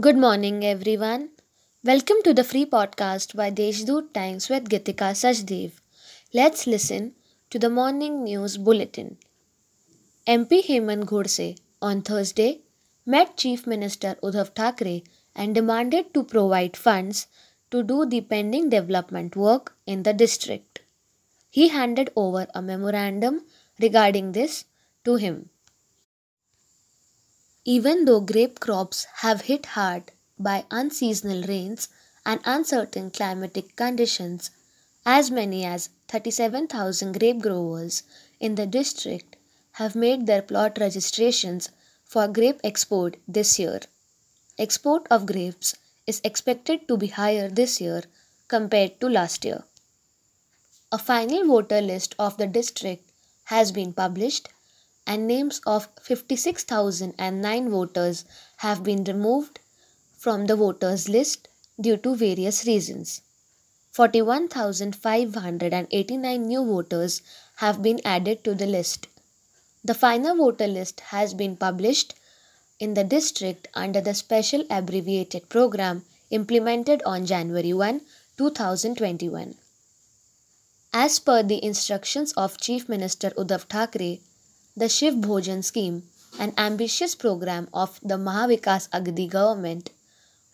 Good morning, everyone. Welcome to the free podcast by Deshdoot Times with Gitika Sachdev. Let's listen to the morning news bulletin. MP Hemant Godse on Thursday met Chief Minister Uddhav Thackeray and demanded to provide funds to do the pending development work in the district. He handed over a memorandum regarding this to him. Even though grape crops have hit hard by unseasonal rains and uncertain climatic conditions, as many as 37,000 grape growers in the district have made their plot registrations for grape export this year. Export of grapes is expected to be higher this year compared to last year. A final voter list of the district has been published and names of 56,009 voters have been removed from the voters list due to various reasons. 41,589 new voters have been added to the list. The final voter list has been published in the district under the special abbreviated program implemented on January 1, 2021. As per the instructions of Chief Minister Uddhav Thackeray, the Shiv Bhojan scheme, an ambitious program of the Mahavikas Aghadi government,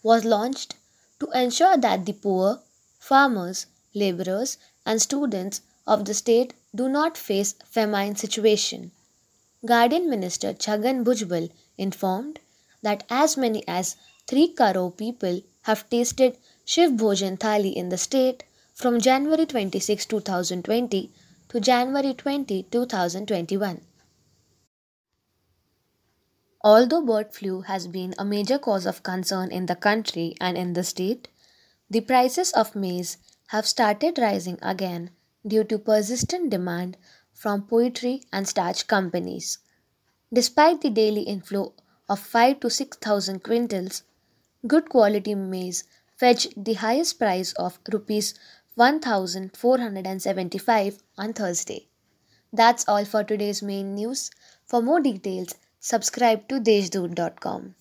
was launched to ensure that the poor, farmers, laborers, and students of the state do not face famine situation. Guardian Minister Chhagan Bhujbal informed that as many as 3 crore people have tasted Shiv Bhojan Thali in the state from January 26, 2020 to January 20, 2021. Although bird flu has been a major cause of concern in the country and in the state, the prices of maize have started rising again due to persistent demand from poultry and starch companies. Despite the daily inflow of 5 to 6000 quintals, good quality maize fetched the highest price of rupees 1475 on Thursday. That's all for today's main news. For more details, subscribe to deshdoot.com.